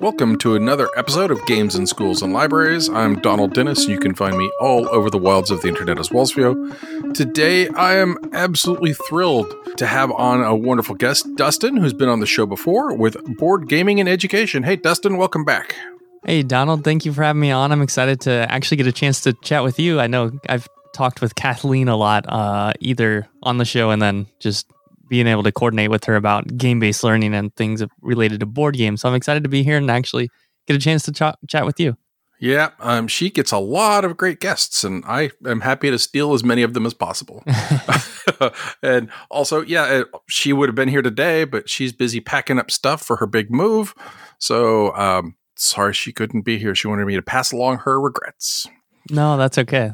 Welcome to another episode of Games in Schools and Libraries. I'm Donald Dennis. You can find me all over the wilds of the internet as Wellsview. Today, I am absolutely thrilled to have on a wonderful guest, Dustin, who's been on the show before with Board Gaming and Education. Hey, Dustin, welcome back. Hey, Donald, thank you for having me on. I'm excited to actually get a chance to chat with you. I know I've talked with Kathleen a lot, uh, either on the show and then just being able to coordinate with her about game based learning and things related to board games. So I'm excited to be here and actually get a chance to ch- chat with you. Yeah, um, she gets a lot of great guests, and I am happy to steal as many of them as possible. and also, yeah, she would have been here today, but she's busy packing up stuff for her big move. So, um, sorry she couldn't be here. She wanted me to pass along her regrets. No, that's okay.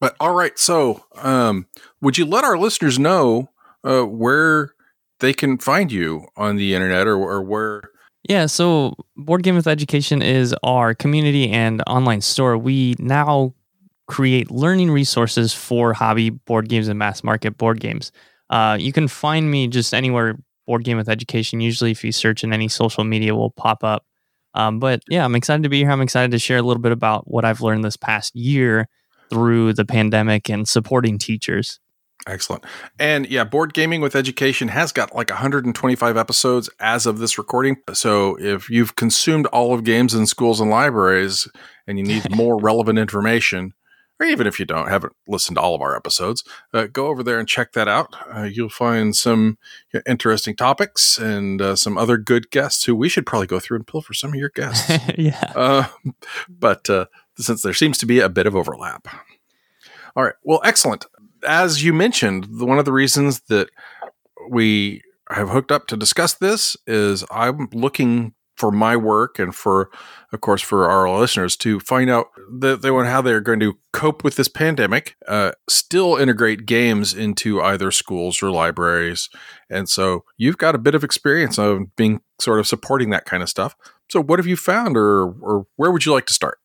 But all right, so um, would you let our listeners know uh, where they can find you on the internet or, or where? Yeah, so Board Game with Education is our community and online store. We now create learning resources for hobby board games and mass market board games. Uh, you can find me just anywhere Board Game with Education. Usually, if you search in any social media, will pop up. Um, but yeah, I'm excited to be here. I'm excited to share a little bit about what I've learned this past year through the pandemic and supporting teachers. Excellent. And yeah, Board Gaming with Education has got like 125 episodes as of this recording. So if you've consumed all of games in schools and libraries and you need more relevant information, or even if you don't haven't listened to all of our episodes, uh, go over there and check that out. Uh, you'll find some interesting topics and uh, some other good guests who we should probably go through and pull for some of your guests. yeah. Uh, but uh, since there seems to be a bit of overlap. All right. Well, excellent as you mentioned, one of the reasons that we have hooked up to discuss this is I'm looking for my work and for, of course, for our listeners to find out that they want how they're going to cope with this pandemic, uh, still integrate games into either schools or libraries. And so you've got a bit of experience of being sort of supporting that kind of stuff. So what have you found or, or where would you like to start?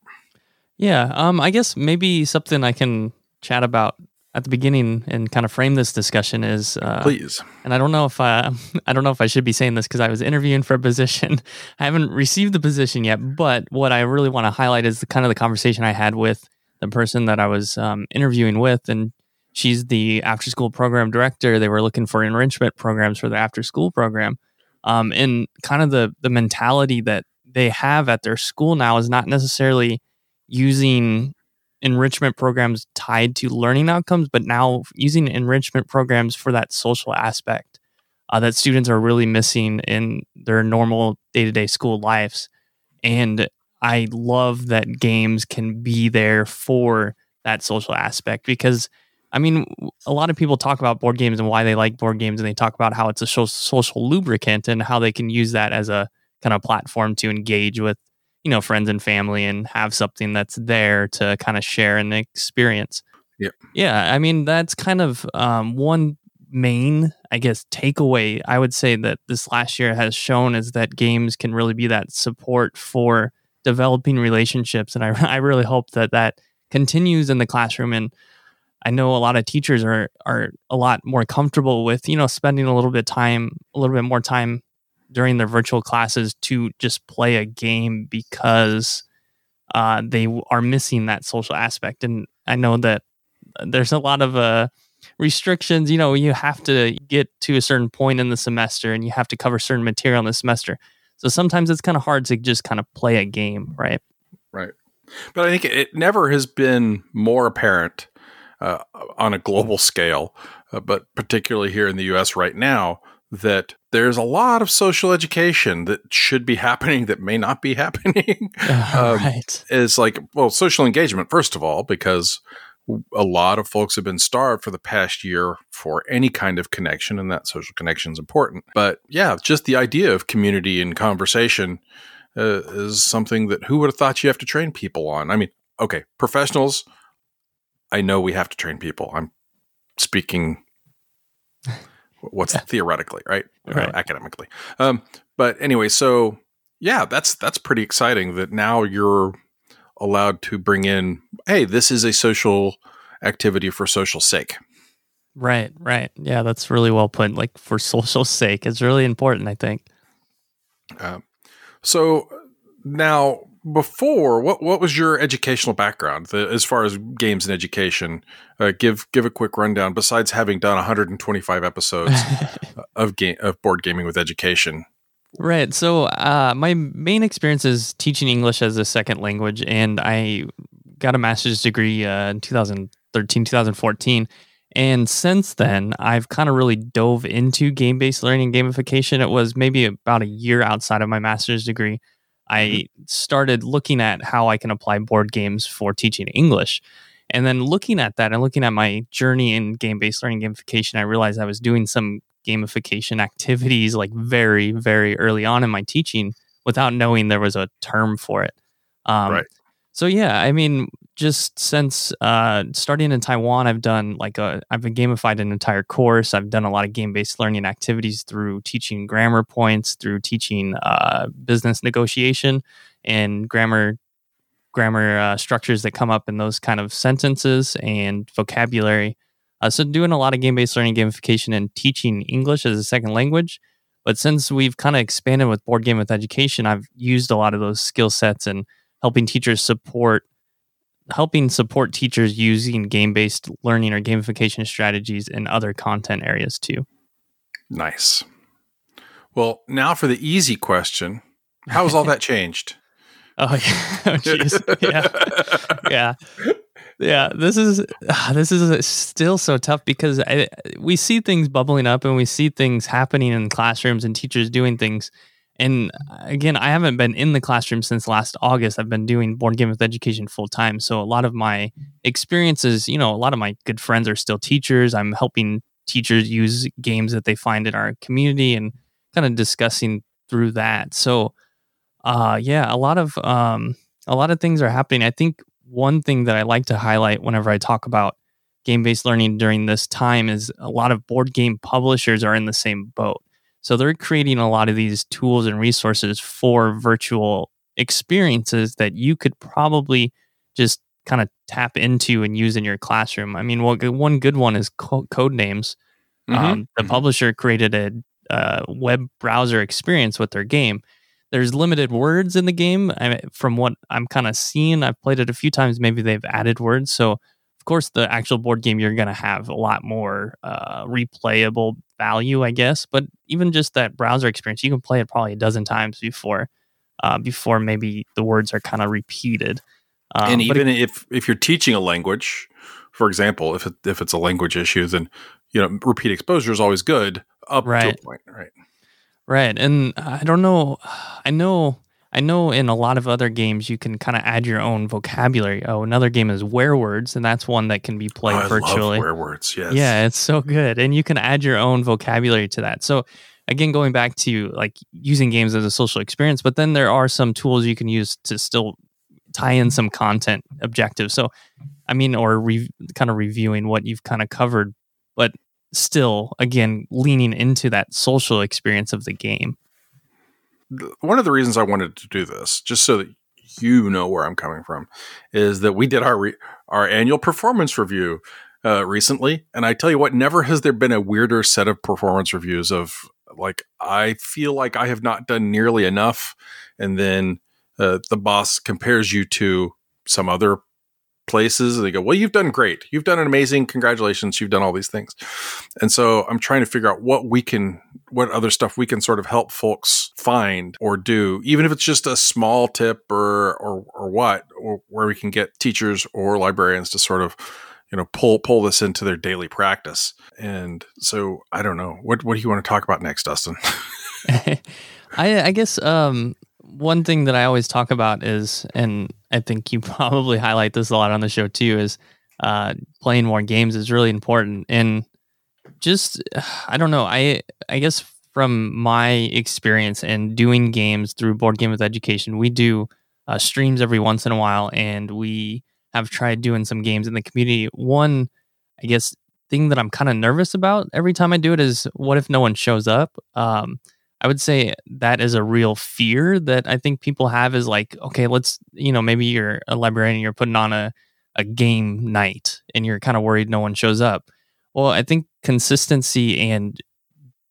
Yeah, um, I guess maybe something I can chat about at the beginning and kind of frame this discussion is uh, please. and i don't know if i i don't know if i should be saying this because i was interviewing for a position. I haven't received the position yet but what i really want to highlight is the kind of the conversation i had with the person that i was um, interviewing with and she's the after school program director. They were looking for enrichment programs for the after school program. Um, and kind of the the mentality that they have at their school now is not necessarily using enrichment programs tied to learning outcomes, but now using enrichment programs for that social aspect uh, that students are really missing in their normal day to day school lives. And I love that games can be there for that social aspect because. I mean, a lot of people talk about board games and why they like board games, and they talk about how it's a social lubricant and how they can use that as a kind of platform to engage with you know friends and family and have something that's there to kind of share and experience. Yeah yeah i mean that's kind of um, one main i guess takeaway i would say that this last year has shown is that games can really be that support for developing relationships and i, I really hope that that continues in the classroom and I know a lot of teachers are are a lot more comfortable with you know spending a little bit time a little bit more time during their virtual classes to just play a game because uh, they are missing that social aspect. And I know that there's a lot of uh, restrictions. You know, you have to get to a certain point in the semester and you have to cover certain material in the semester. So sometimes it's kind of hard to just kind of play a game, right? Right. But I think it never has been more apparent uh, on a global scale, uh, but particularly here in the US right now, that there's a lot of social education that should be happening that may not be happening. um, right. Is like, well, social engagement, first of all, because a lot of folks have been starved for the past year for any kind of connection, and that social connection is important. But yeah, just the idea of community and conversation uh, is something that who would have thought you have to train people on? I mean, okay, professionals, I know we have to train people. I'm speaking what's theoretically right, right. Uh, academically. Um, but anyway so yeah that's that's pretty exciting that now you're allowed to bring in hey this is a social activity for social sake. Right right. Yeah that's really well put. Like for social sake it's really important i think. Uh, so Now, before, what what was your educational background the, as far as games and education? Uh, give give a quick rundown. Besides having done 125 episodes of game of board gaming with education, Right. So, uh, my main experience is teaching English as a second language, and I got a master's degree uh, in 2013, 2014. And since then, I've kind of really dove into game based learning gamification. It was maybe about a year outside of my master's degree. I mm-hmm. started looking at how I can apply board games for teaching English. And then looking at that and looking at my journey in game based learning gamification, I realized I was doing some gamification activities like very, very early on in my teaching without knowing there was a term for it. Um, right. So yeah, I mean, just since uh, starting in Taiwan, I've done like a I've been gamified an entire course. I've done a lot of game based learning activities through teaching grammar points, through teaching uh, business negotiation and grammar grammar uh, structures that come up in those kind of sentences and vocabulary. Uh, so doing a lot of game-based learning gamification and teaching English as a second language. But since we've kind of expanded with board game with education, I've used a lot of those skill sets and helping teachers support helping support teachers using game-based learning or gamification strategies in other content areas too. Nice. Well, now for the easy question. How has all that changed? oh, yeah. oh, jeez. yeah. Yeah yeah this is ah, this is still so tough because I, we see things bubbling up and we see things happening in classrooms and teachers doing things and again i haven't been in the classroom since last august. I've been doing board game with education full time so a lot of my experiences you know a lot of my good friends are still teachers. I'm helping teachers use games that they find in our community and kind of discussing through that. So uh yeah a lot of um a lot of things are happening. I think one thing that I like to highlight whenever I talk about game based learning during this time is a lot of board game publishers are in the same boat. So they're creating a lot of these tools and resources for virtual experiences that you could probably just kind of tap into and use in your classroom. I mean, one good one is Codenames. Mm-hmm. Um, the mm-hmm. publisher created a, a web browser experience with their game there's limited words in the game. I, from what I'm kind of seeing, I've played it a few times. Maybe they've added words. So, of course, the actual board game, you're going to have a lot more uh, replayable value, I guess. But even just that browser experience, you can play it probably a dozen times before, uh, before maybe the words are kind of repeated. Um, and even it, if if you're teaching a language, for example, if it, if it's a language issue, then you know repeat exposure is always good up right. to a point, right? Right. And I don't know. I know. I know in a lot of other games you can kind of add your own vocabulary. Oh, another game is Werewords, and that's one that can be played oh, I virtually. Love Werewords, yes. Yeah, it's so good, and you can add your own vocabulary to that. So again, going back to like using games as a social experience, but then there are some tools you can use to still tie in some content objectives. So, I mean, or re- kind of reviewing what you've kind of covered, but still again leaning into that social experience of the game one of the reasons i wanted to do this just so that you know where i'm coming from is that we did our re- our annual performance review uh, recently and i tell you what never has there been a weirder set of performance reviews of like i feel like i have not done nearly enough and then uh, the boss compares you to some other places they go, Well, you've done great. You've done an amazing. Congratulations. You've done all these things. And so I'm trying to figure out what we can, what other stuff we can sort of help folks find or do, even if it's just a small tip or, or, or what, or where we can get teachers or librarians to sort of, you know, pull, pull this into their daily practice. And so I don't know. What, what do you want to talk about next, Dustin? I, I guess, um, one thing that I always talk about is, and I think you probably highlight this a lot on the show too, is uh, playing more games is really important. And just, I don't know, I I guess from my experience and doing games through Board Game with Education, we do uh, streams every once in a while, and we have tried doing some games in the community. One, I guess, thing that I'm kind of nervous about every time I do it is what if no one shows up? Um, I would say that is a real fear that I think people have is like, okay, let's, you know, maybe you're a librarian, you're putting on a, a game night and you're kind of worried no one shows up. Well, I think consistency and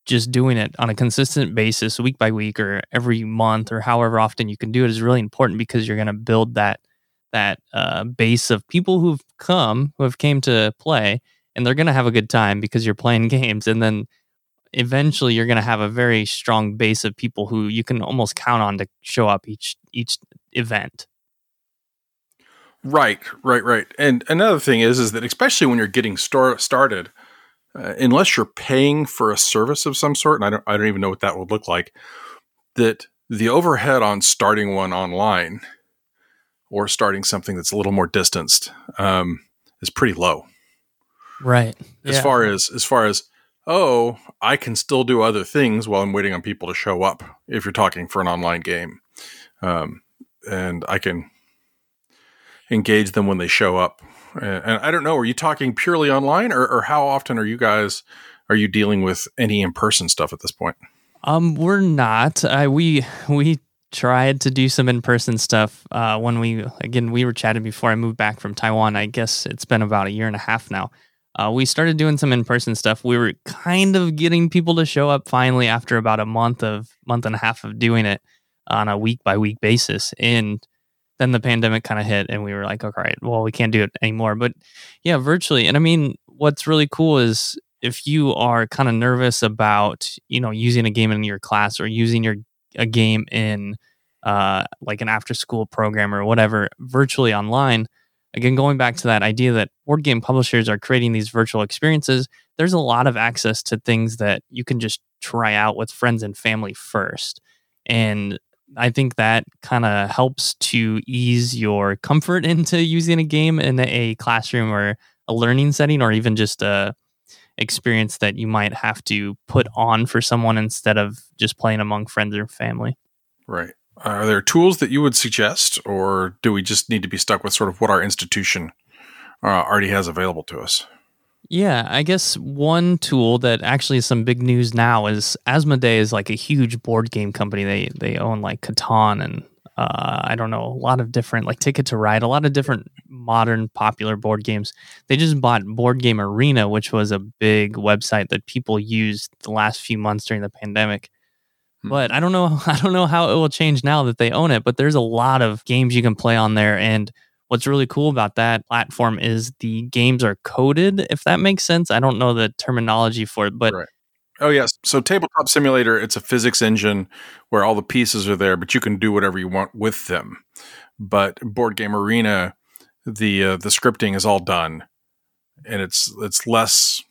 just doing it on a consistent basis, week by week or every month or however often you can do it is really important because you're going to build that that uh, base of people who've come, who have came to play, and they're going to have a good time because you're playing games. And then eventually, you're going to have a very strong base of people who you can almost count on to show up each each event. Right, right, right. And another thing is, is that especially when you're getting star- started, uh, unless you're paying for a service of some sort, and I don't, I don't even know what that would look like, that the overhead on starting one online or starting something that's a little more distanced um, is pretty low. Right. As yeah. far as as far as oh, I can still do other things while I'm waiting on people to show up. If you're talking for an online game, um, and I can engage them when they show up and I don't know, are you talking purely online or, or how often are you guys, are you dealing with any in-person stuff at this point? Um, we're not. Uh, we we tried to do some in-person stuff uh, when we again we were chatting before I moved back from Taiwan. I guess it's been about a year and a half now. Uh, we started doing some in-person stuff. We were kind of getting people to show up finally after about a month of month and a half of doing it on a week by week basis. And then the pandemic kind of hit and we were like, okay, right, well, we can't do it anymore. But yeah, virtually. And I mean, what's really cool is if you are kind of nervous about, you know, using a game in your class or using your a game in uh, like an after school program or whatever virtually online, again, going back to that idea that board game publishers are creating these virtual experiences, there's a lot of access to things that you can just try out with friends and family first. And I think that kind of helps to ease your comfort into using a game in a classroom or a learning setting, or even just a experience that you might have to put on for someone instead of just playing among friends or family. Right. Are there tools that you would suggest, or do we just need to be stuck with sort of what our institution uh, already has available to us? Yeah, I guess one tool that actually is some big news now is Asmodee is like a huge board game company. They they own like Catan and uh, I don't know a lot of different like Ticket to Ride, a lot of different modern popular board games. They just bought Board Game Arena, which was a big website that people used the last few months during the pandemic. Hmm. But I don't know I don't know how it will change now that they own it. But there's a lot of games you can play on there and what's really cool about that platform is the games are coded, if that makes sense. I don't know the terminology for it, but. Right. Oh yes. So tabletop simulator, it's a physics engine where all the pieces are there, but you can do whatever you want with them. But board game arena, the uh, the scripting is all done, and it's it's less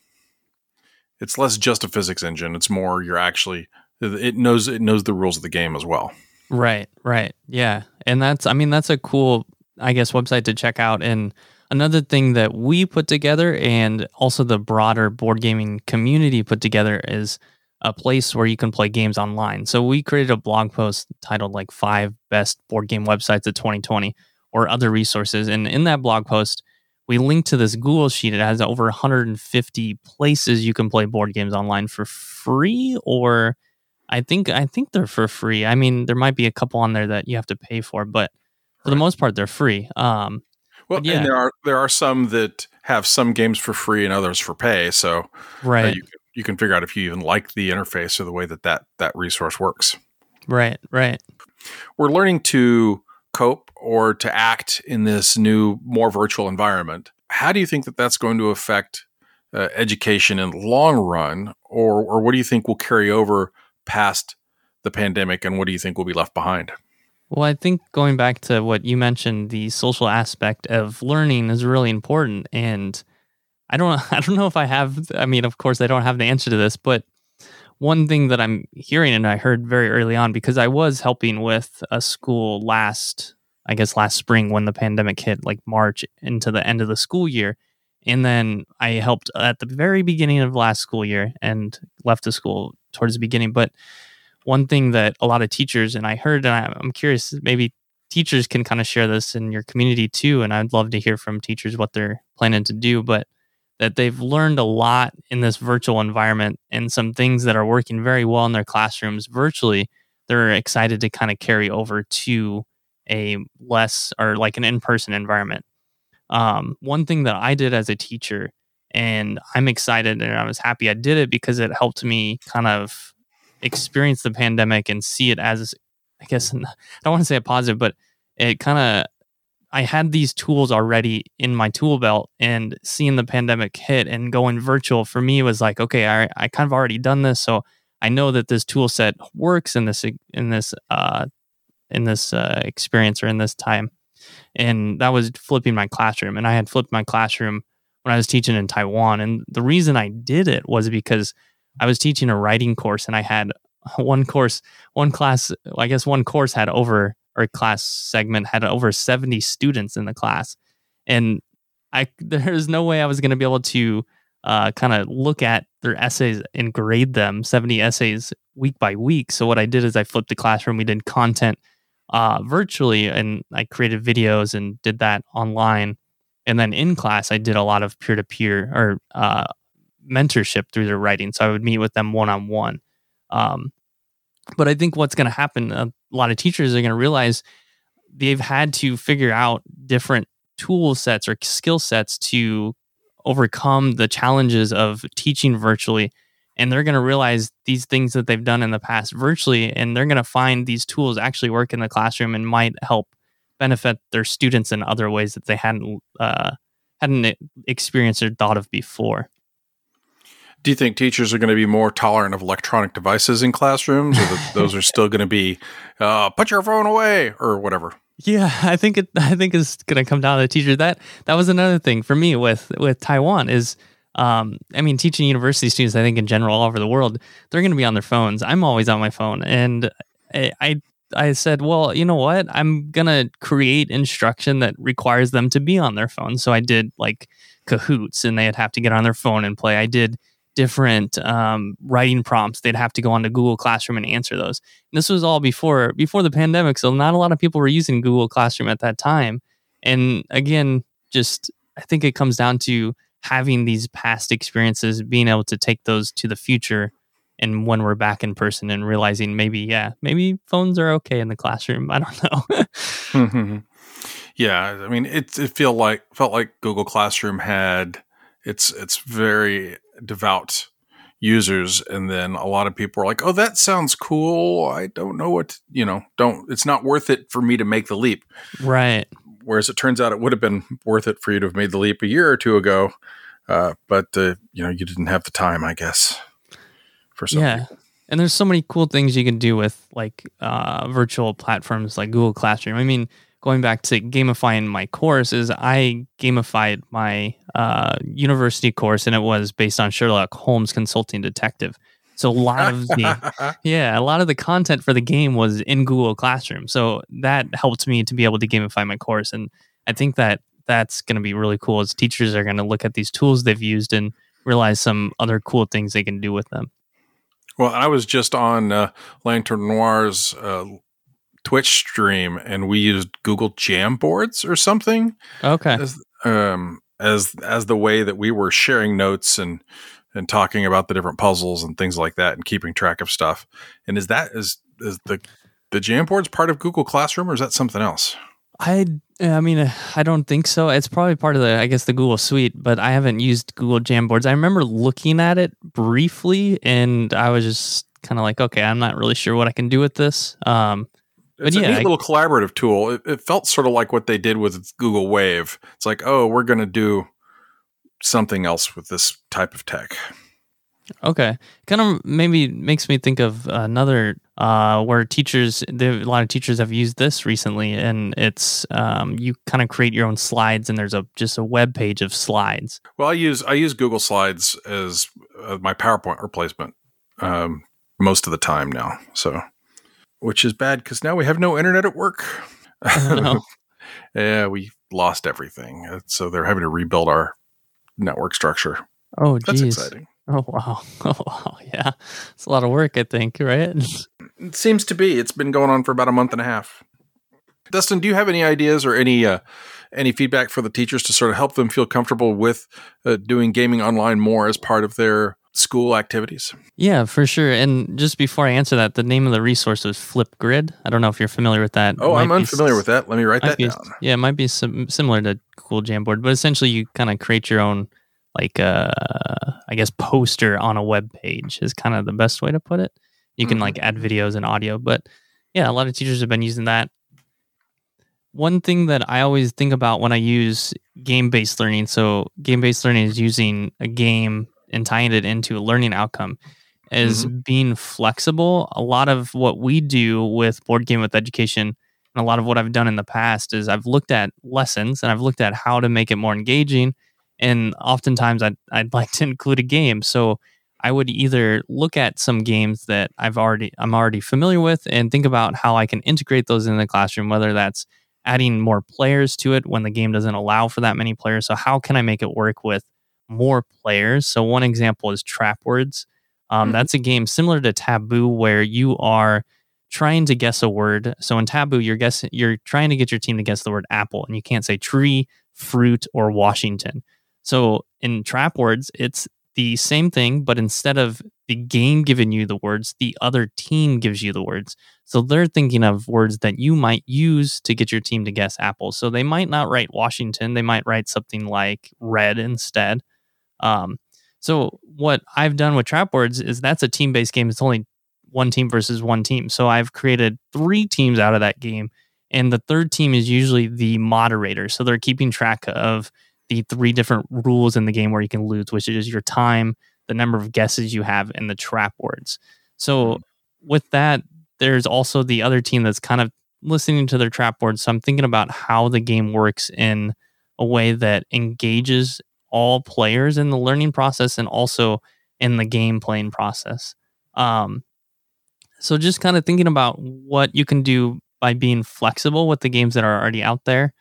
it's less just a physics engine. It's more you're actually it knows it knows the rules of the game as well. Right. Right. Yeah. And that's I mean that's a cool I guess, website to check out. And another thing that we put together and also the broader board gaming community put together is a place where you can play games online. So we created a blog post titled like five best board game websites of 2020 or other resources. And in that blog post, we linked to this Google sheet. It has over 150 places you can play board games online for free or I think I think they're for free. I mean, there might be a couple on there that you have to pay for, but for right. the most part, they're free. Um, well, yeah. and there are there are some that have some games for free and others for pay. So uh, right, uh, you, you can figure out if you even like the interface or the way that that, that resource works. Right, right. We're learning to cope or to act in this new, more virtual environment. How do you think that that's going to affect uh, education in the long run, or or what do you think will carry over past the pandemic, and what do you think will be left behind? Well, I think going back to what you mentioned, the social aspect of learning is really important. And I don't I don't know if I have I mean, of course I don't have the answer to this, but one thing that I'm hearing and I heard very early on because I was helping with a school last I guess last spring when the pandemic hit like March into the end of the school year. And then I helped at the very beginning of last school year and left the school towards the beginning. But one thing that a lot of teachers and I heard, and I'm curious, maybe teachers can kind of share this in your community too. And I'd love to hear from teachers what they're planning to do, but that they've learned a lot in this virtual environment and some things that are working very well in their classrooms virtually. They're excited to kind of carry over to a less or like an in person environment. Um, one thing that I did as a teacher And I'm excited and I was happy I did it because it helped me kind of experience the pandemic and see it as, I guess, I don't want to say a positive, but it kind of, I had these tools already in my tool belt and seeing the pandemic hit and going virtual for me was like, okay, I, I kind of already done this. So I know that this tool set works in this, in this, uh, in this uh, experience or in this time. And that was flipping my classroom. And I had flipped my classroom when I was teaching in Taiwan. And the reason I did it was because I was teaching a writing course and I had one course, one class, I guess one course had over, or class segment had over 70 students in the class. And I, there's no way I was going to be able to uh, kind of look at their essays and grade them 70 essays week by week. So what I did is I flipped the classroom. We did content uh, virtually and I created videos and did that online. And then in class, I did a lot of peer to peer or uh, mentorship through their writing. So I would meet with them one on one. But I think what's going to happen, a lot of teachers are going to realize they've had to figure out different tool sets or skill sets to overcome the challenges of teaching virtually and they're going to realize these things that they've done in the past virtually and they're going to find these tools actually work in the classroom and might help benefit their students in other ways that they hadn't uh, hadn't experienced or thought of before do you think teachers are going to be more tolerant of electronic devices in classrooms or those are still going to be uh, put your phone away or whatever yeah i think it i think it's going to come down to the teacher that that was another thing for me with with taiwan is um, I mean, teaching university students, I think in general, all over the world, they're going to be on their phones. I'm always on my phone, and I, I, I said, well, you know what? I'm gonna create instruction that requires them to be on their phone. So I did like Kahoots and they'd have to get on their phone and play. I did different um, writing prompts. They'd have to go onto Google Classroom and answer those. And this was all before before the pandemic, so not a lot of people were using Google Classroom at that time. And again, just I think it comes down to having these past experiences, being able to take those to the future and when we're back in person and realizing maybe, yeah, maybe phones are okay in the classroom. I don't know. yeah, I mean, it it feel like felt like Google Classroom had it's it's very devout users and then a lot of people are like oh that sounds cool i don't know what you know don't it's not worth it for me to make the leap right whereas it turns out it would have been worth it for you to have made the leap a year or two ago, uh, but uh, you know you didn't have the time, I guess. For some yeah, people. and there's so many cool things you can do with like uh, virtual platforms like Google Classroom. I mean, going back to gamifying my course, is I gamified my uh, university course, and it was based on Sherlock Holmes Consulting Detective. So a lot of the yeah, a lot of the content for the game was in Google Classroom. So that helped me to be able to gamify my course and I think that that's going to be really cool as teachers are going to look at these tools they've used and realize some other cool things they can do with them. Well, I was just on uh, Lantern Noir's uh, Twitch stream and we used Google Jamboards or something. Okay. As, um, as as the way that we were sharing notes and and talking about the different puzzles and things like that and keeping track of stuff. And is that is is the the Jamboards part of Google Classroom or is that something else? I I mean I don't think so. It's probably part of the I guess the Google Suite, but I haven't used Google Jamboards. I remember looking at it briefly and I was just kind of like, okay, I'm not really sure what I can do with this. Um, it's but a yeah, neat I, little collaborative tool. It, it, felt sort of like what they did with Google Wave. It's like, oh, we're going to do something else with this type of tech. Okay, kind of maybe makes me think of another uh, where teachers, a lot of teachers have used this recently, and it's um, you kind of create your own slides, and there's a just a web page of slides. Well, I use I use Google Slides as uh, my PowerPoint replacement um, most of the time now, so which is bad because now we have no internet at work. yeah, we lost everything, so they're having to rebuild our network structure. Oh, geez. that's exciting. Oh wow! Oh wow! Yeah, it's a lot of work. I think, right? it seems to be. It's been going on for about a month and a half. Dustin, do you have any ideas or any uh, any feedback for the teachers to sort of help them feel comfortable with uh, doing gaming online more as part of their school activities? Yeah, for sure. And just before I answer that, the name of the resource was Flipgrid. I don't know if you're familiar with that. Oh, I'm unfamiliar s- with that. Let me write that be, down. Yeah, it might be some, similar to Google Jamboard, but essentially you kind of create your own like uh I guess poster on a web page is kind of the best way to put it. You can mm-hmm. like add videos and audio, but yeah, a lot of teachers have been using that. One thing that I always think about when I use game based learning, so game based learning is using a game and tying it into a learning outcome, is mm-hmm. being flexible. A lot of what we do with board game with education and a lot of what I've done in the past is I've looked at lessons and I've looked at how to make it more engaging. And oftentimes I'd, I'd like to include a game. So I would either look at some games that I've already I'm already familiar with and think about how I can integrate those in the classroom, whether that's adding more players to it when the game doesn't allow for that many players. So how can I make it work with more players? So one example is Trap Words. Um, mm-hmm. That's a game similar to Taboo where you are trying to guess a word. So in Taboo, you're guessing you're trying to get your team to guess the word apple, and you can't say tree, fruit, or Washington. So in Trap Words, it's the same thing, but instead of the game giving you the words, the other team gives you the words. So they're thinking of words that you might use to get your team to guess apple. So they might not write Washington, they might write something like red instead. Um, so what I've done with trap words is that's a team based game. It's only one team versus one team. So I've created three teams out of that game. And the third team is usually the moderator. So they're keeping track of the three different rules in the game where you can lose, which is your time, the number of guesses you have, and the trap words. So mm-hmm. with that, there's also the other team that's kind of listening to their trap words. So I'm thinking about how the game works in a way that engages all players in the learning process and also in the game playing process. Um, so just kind of thinking about what you can do by being flexible with the games that are already out there.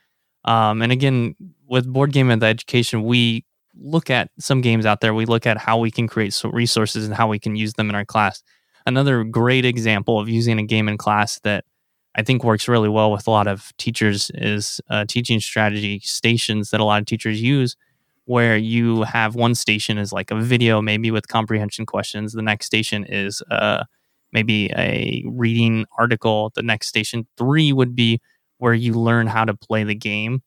Um, and again, with board game and education, we look at some games out there. We look at how we can create resources and how we can use them in our class. Another great example of using a game in class that I think works really well with a lot of teachers is uh, teaching strategy stations that a lot of teachers use, where you have one station is like a video, maybe with comprehension questions. The next station is uh, maybe a reading article. The next station three would be where you learn how to play the game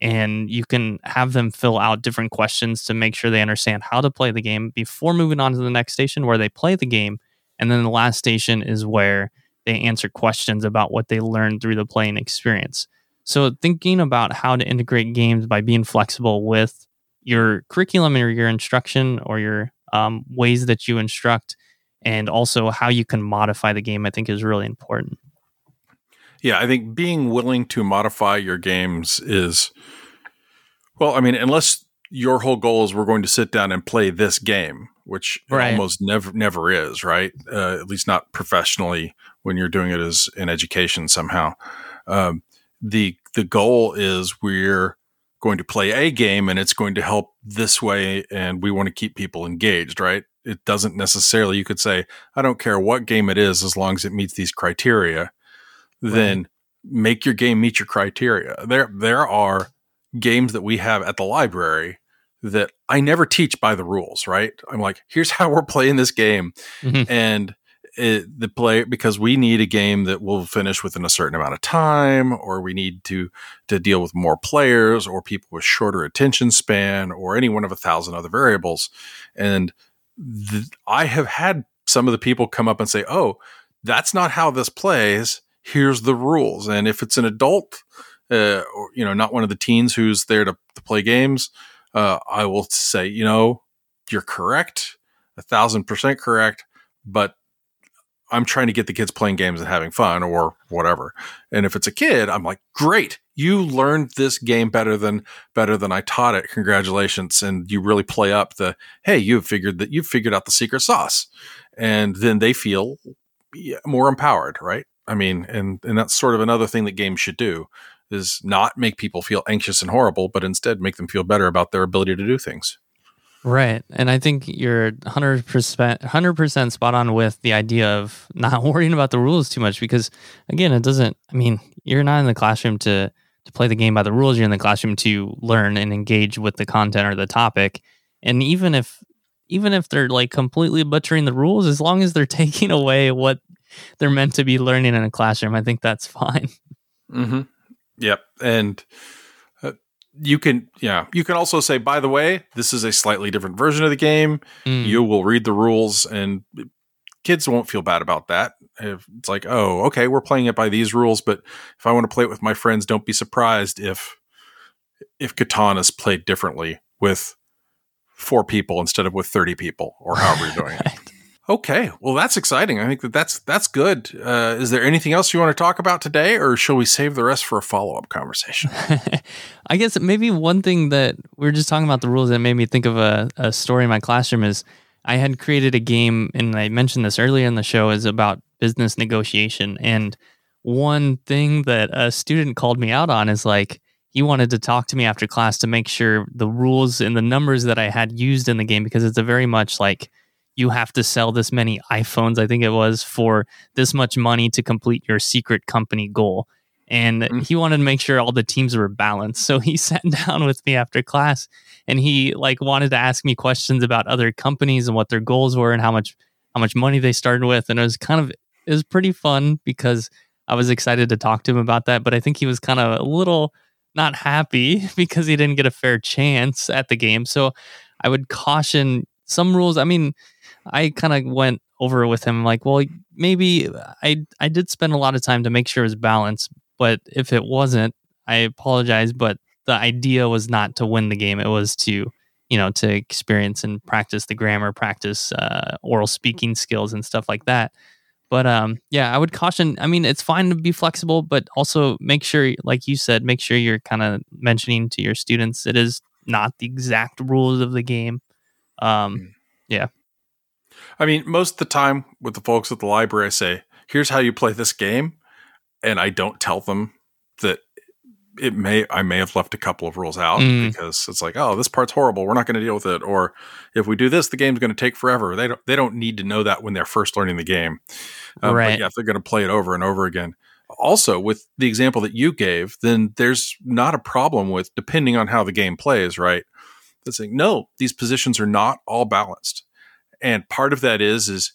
and you can have them fill out different questions to make sure they understand how to play the game before moving on to the next station where they play the game and then the last station is where they answer questions about what they learned through the playing experience so thinking about how to integrate games by being flexible with your curriculum or your instruction or your um, ways that you instruct and also how you can modify the game i think is really important yeah, I think being willing to modify your games is, well, I mean, unless your whole goal is we're going to sit down and play this game, which right. almost never never is, right? Uh, at least not professionally when you're doing it as in education somehow. Um, the the goal is we're going to play a game and it's going to help this way, and we want to keep people engaged, right? It doesn't necessarily. You could say, I don't care what game it is as long as it meets these criteria then make your game meet your criteria. There there are games that we have at the library that I never teach by the rules, right? I'm like, here's how we're playing this game. Mm-hmm. And it, the play because we need a game that will finish within a certain amount of time or we need to to deal with more players or people with shorter attention span or any one of a thousand other variables and th- i have had some of the people come up and say oh that's not how this plays here's the rules. And if it's an adult, uh, or you know, not one of the teens who's there to, to play games, uh, I will say, you know, you're correct, a thousand percent correct, but I'm trying to get the kids playing games and having fun or whatever. And if it's a kid, I'm like, great, you learned this game better than better than I taught it. Congratulations. And you really play up the, hey, you've figured that you've figured out the secret sauce. And then they feel more empowered, right? I mean, and and that's sort of another thing that games should do is not make people feel anxious and horrible, but instead make them feel better about their ability to do things. Right. And I think you're 100% 100% spot on with the idea of not worrying about the rules too much because again, it doesn't I mean, you're not in the classroom to to play the game by the rules, you're in the classroom to learn and engage with the content or the topic. And even if even if they're like completely butchering the rules as long as they're taking away what they're meant to be learning in a classroom. I think that's fine. Mm-hmm. Yep. And you can yeah you can also say by the way this is a slightly different version of the game Mm. you will read the rules and kids won't feel bad about that if it's like oh okay we're playing it by these rules but if i want to play it with my friends don't be surprised if if Catan is played differently with four people instead of with 30 people or however you're doing it. okay well that's exciting. I think that that's that's good. Uh, is there anything else you want to talk about today or shall we save the rest for a follow-up conversation? I guess maybe one thing that we were just talking about the rules that made me think of a, a story in my classroom is I had created a game, and I mentioned this earlier in the show, is about business negotiation. And one thing that a student called me out on is like he wanted to talk to me after class to make sure the rules and the numbers that I had used in the game, because it's a very much like you have to sell this many iPhones, I think it was, for this much money to complete your secret company goal and Mm. he wanted to make sure all the teams were balanced. So he sat down with me after class and he like wanted to ask me questions about other companies and what their goals were and how much how much money they started with. And it was kind of it was pretty fun because I was excited to talk to him about that. But I think he was kind of a little not happy because he didn't get a fair chance at the game. So I would caution some rules. I mean, I kind of went over with him like, well, maybe I I did spend a lot of time to make sure it was balanced, but if it wasn't, I apologize. But the idea was not to win the game; it was to you know to experience and practice the grammar, practice uh, oral speaking skills and stuff like that. But um, yeah, I would caution. I mean, it's fine to be flexible, but also make sure, like you said, make sure you're kind of mentioning to your students it is not the exact rules of the game. Um, yeah. I mean, most of the time with the folks at the library, I say, here's how you play this game. And I don't tell them that it may, I may have left a couple of rules out Mm. because it's like, oh, this part's horrible. We're not going to deal with it. Or if we do this, the game's going to take forever. They don't, they don't need to know that when they're first learning the game. Um, Right. But yeah, if they're going to play it over and over again. Also, with the example that you gave, then there's not a problem with depending on how the game plays, right? That's saying, no, these positions are not all balanced. And part of that is is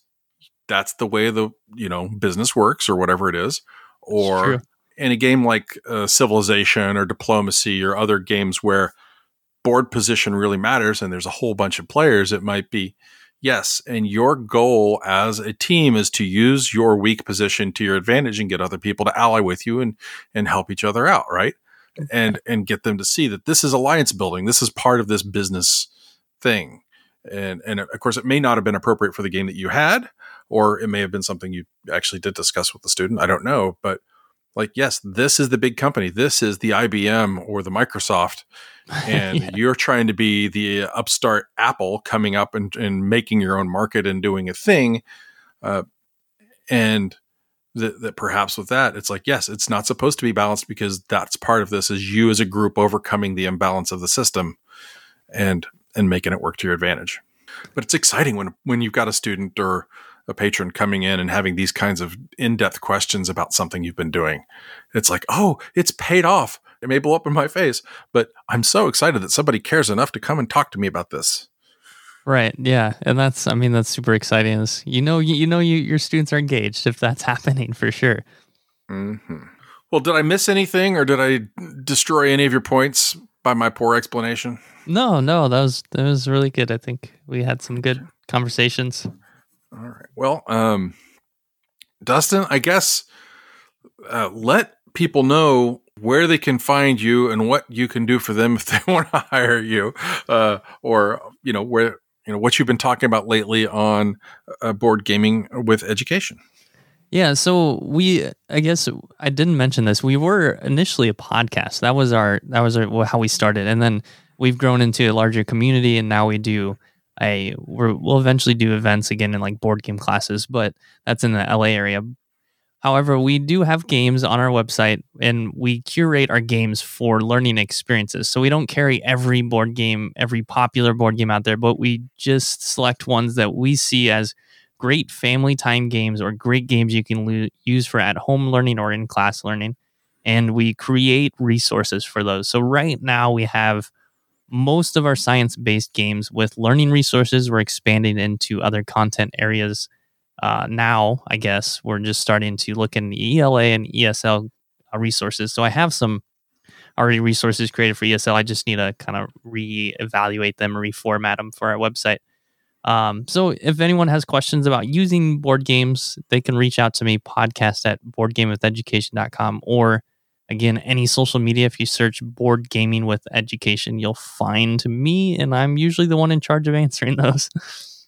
that's the way the you know business works or whatever it is. Or true. in a game like uh, civilization or diplomacy or other games where board position really matters and there's a whole bunch of players it might be yes and your goal as a team is to use your weak position to your advantage and get other people to ally with you and and help each other out right and and get them to see that this is alliance building. This is part of this business thing. And and of course it may not have been appropriate for the game that you had or it may have been something you actually did discuss with the student. I don't know. But like yes this is the big company. This is the ibm or the microsoft. And Yeah. you're trying to be the upstart apple coming up and, and making your own market and doing a thing. Uh, and that, that perhaps with that it's like yes it's not supposed to be balanced because that's part of this is you as a group overcoming the imbalance of the system and and making it work to your advantage. But it's exciting when when you've got a student or a patron coming in and having these kinds of in-depth questions about something you've been doing. It's like oh it's paid off. It may blow up in my face but i'm so excited that somebody cares enough to come and talk to me about this Right. Yeah. And that's, I mean, that's super exciting. Is you know, you, you know, you, your students are engaged if that's happening for sure. hmm well did i miss anything or did i destroy any of your points by my poor explanation No, no, that was that was really good. I think we had some good conversations. All right. Well, um, Dustin, I guess uh, let people know where they can find you and what you can do for them if they want to hire you, uh, or you know where you know what you've been talking about lately on uh, board gaming with education. Yeah, so we I guess I didn't mention this. We were initially a podcast. That was our that was our, how we started and then we've grown into a larger community and now we do a we're, we'll eventually do events again in like board game classes, but that's in the LA area. However, we do have games on our website and we curate our games for learning experiences. So we don't carry every board game, every popular board game out there, but we just select ones that we see as great family time games or great games you can lo- use for at home learning or in class learning. And we create resources for those. So right now we have most of our science based games with learning resources. We're expanding into other content areas. Uh, now, I guess we're just starting to look in the ELA and ESL uh, resources. So I have some already resources created for ESL. I just need to kind of reevaluate them, reformat them for our website. Um, so if anyone has questions about using board games, they can reach out to me, podcast at boardgamewitheducation.com or again, any social media. If you search board gaming with education, you'll find me, and I'm usually the one in charge of answering those.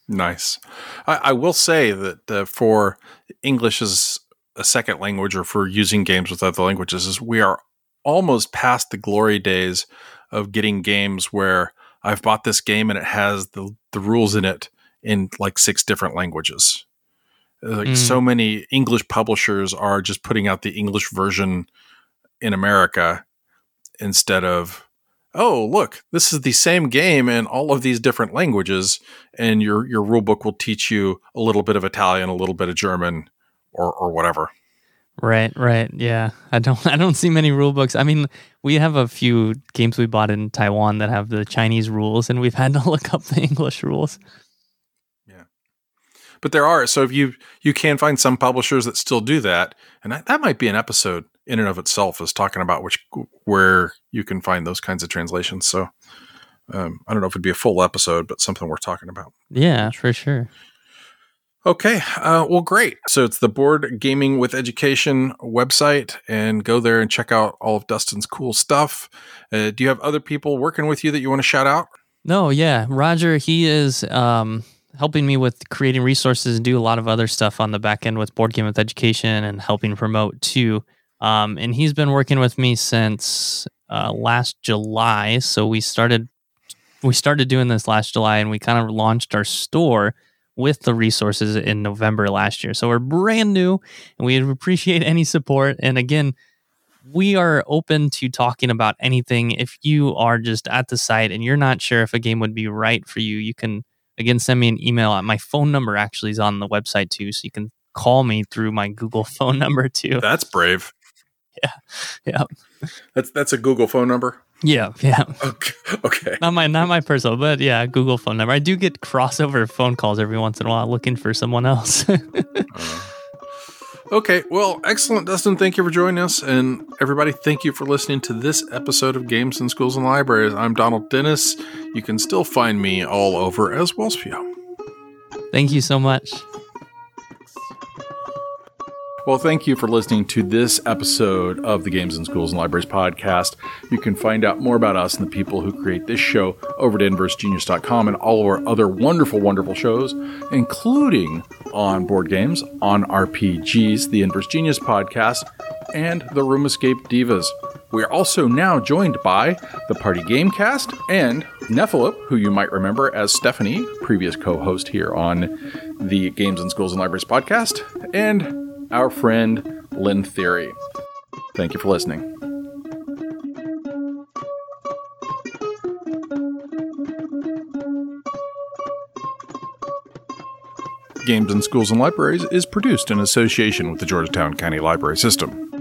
Nice. I, I will say that uh, for English as a second language or for using games with other languages, is we are almost past the glory days of getting games where I've bought this game and it has the the rules in it in like six different languages. Like mm. so many English publishers are just putting out the English version in America instead of oh look this is the same game in all of these different languages and your your rule book will teach you a little bit of Italian a little bit of German or or whatever. Right, right. Yeah. I don't I don't see many rule books. I mean, we have a few games we bought in Taiwan that have the Chinese rules and we've had to look up the English rules. Yeah. But there are so if you you can find some publishers that still do that and that, that might be an episode in and of itself is talking about which where you can find those kinds of translations. So um, I don't know if it'd be a full episode, but something we're talking about. Yeah, for sure. Okay. Uh, well, great. So it's the Board Gaming with Education website, and go there and check out all of Dustin's cool stuff. Uh, do you have other people working with you that you want to shout out? No, yeah. Roger, he is um, helping me with creating resources and do a lot of other stuff on the back end with Board Game with Education and helping promote too. Um, and he's been working with me since uh, last July. So we started we started doing this last July, and we kind of launched our store with the resources in November last year. So we're brand new and we appreciate any support. And again, we are open to talking about anything. If you are just at the site and you're not sure if a game would be right for you, you can again send me an email. My phone number actually is on the website too, so you can call me through my Google phone number too. That's brave. Yeah. Yeah. That's that's a Google phone number. Yeah, yeah. Okay. okay. Not my not my personal, but yeah, Google phone number. I do get crossover phone calls every once in a while looking for someone else. uh, okay, well, excellent, Dustin. Thank you for joining us, and everybody, thank you for listening to this episode of Games in Schools and Libraries. I'm Donald Dennis. You can still find me all over as Wellspio. Thank you so much. Well, thank you for listening to this episode of the Games in Schools and Libraries podcast. You can find out more about us and the people who create this show over at inversegenius.com and all of our other wonderful, wonderful shows, including on board games, on RPGs, the Inverse Genius podcast, and the Room Escape Divas. We are also now joined by the Party Gamecast and Nephilim, who you might remember as Stephanie, previous co host here on the Games in Schools and Libraries podcast, and our friend Lynn Theory. Thank you for listening. Games in Schools and Libraries is produced in association with the Georgetown County Library System.